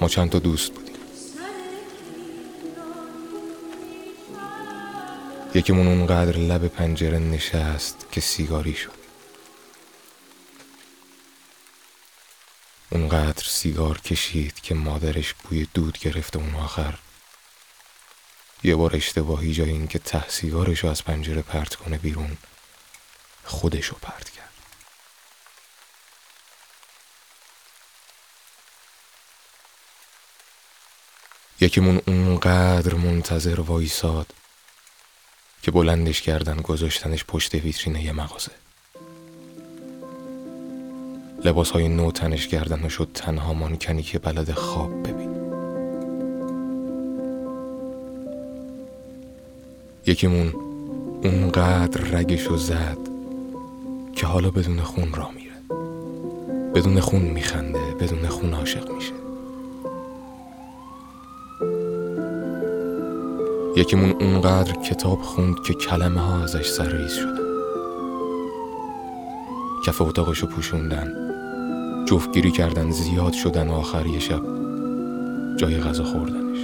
ما چند تا دوست بودیم. یکیمون اونقدر لب پنجره نشست که سیگاری شد. اونقدر سیگار کشید که مادرش بوی دود گرفت اون آخر. یه بار اشتباهی جای این که ته سیگارش از پنجره پرت کنه بیرون خودش رو پرت کرد. یکیمون اونقدر منتظر وایساد که بلندش کردن گذاشتنش پشت ویترین یه مغازه. لباس های نو تنش کردن و شد تنها مانکنی که بلد خواب ببین. یکیمون اونقدر رگشو زد که حالا بدون خون را میره. بدون خون میخنده بدون خون عاشق میشه. یکیمون اونقدر کتاب خوند که کلمه ها ازش سرریز شدن. کف اتاقشو پوشوندن. جفتگیری کردن زیاد شدن آخر یه شب. جای غذا خوردنش.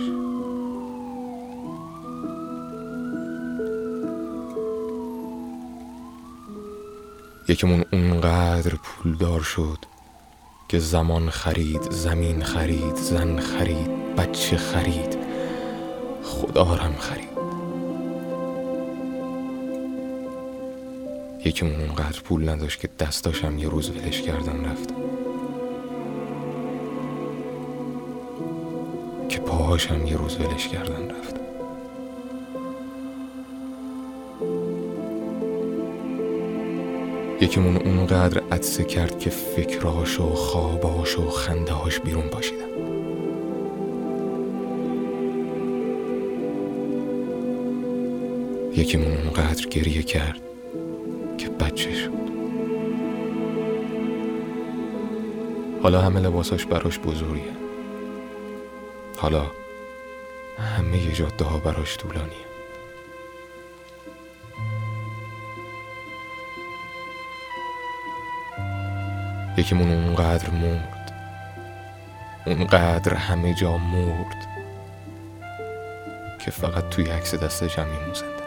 یکیمون اونقدر پولدار شد که زمان خرید زمین خرید زن خرید بچه خرید. خدارم خرید یکیمون اونقدر پول نداشت که دستاشم یه روز ولش کردن رفت. که پاهاشم یه روز ولش کردن رفت. یکیمون اونقدر عدسه کرد که فکراش و خواباش و خندهاش بیرون پاشیدن. یکیمون اونقدر گریه کرد که بچه شد. حالا همه لباساش براش بزرگه. حالا همه جاده ها براش طولانیه. یکیمون اونقدر مرد اونقدر همه جا مرد که فقط توی عکس دست جمعی موزنده.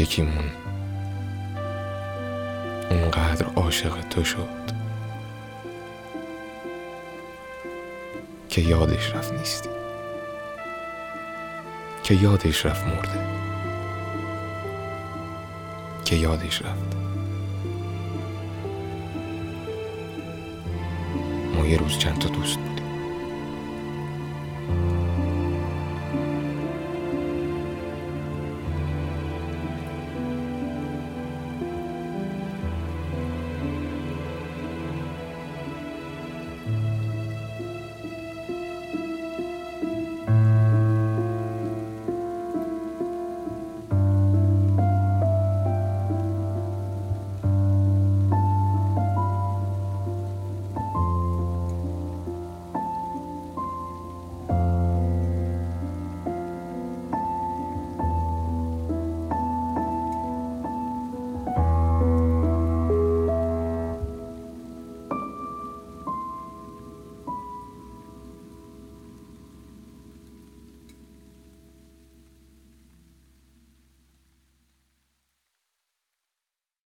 یکیمون. اونقدر عاشق تو شد که یادش رفت نیستی. که یادش رفت مرده. که یادش رفت. ما یه روز چند تا دوست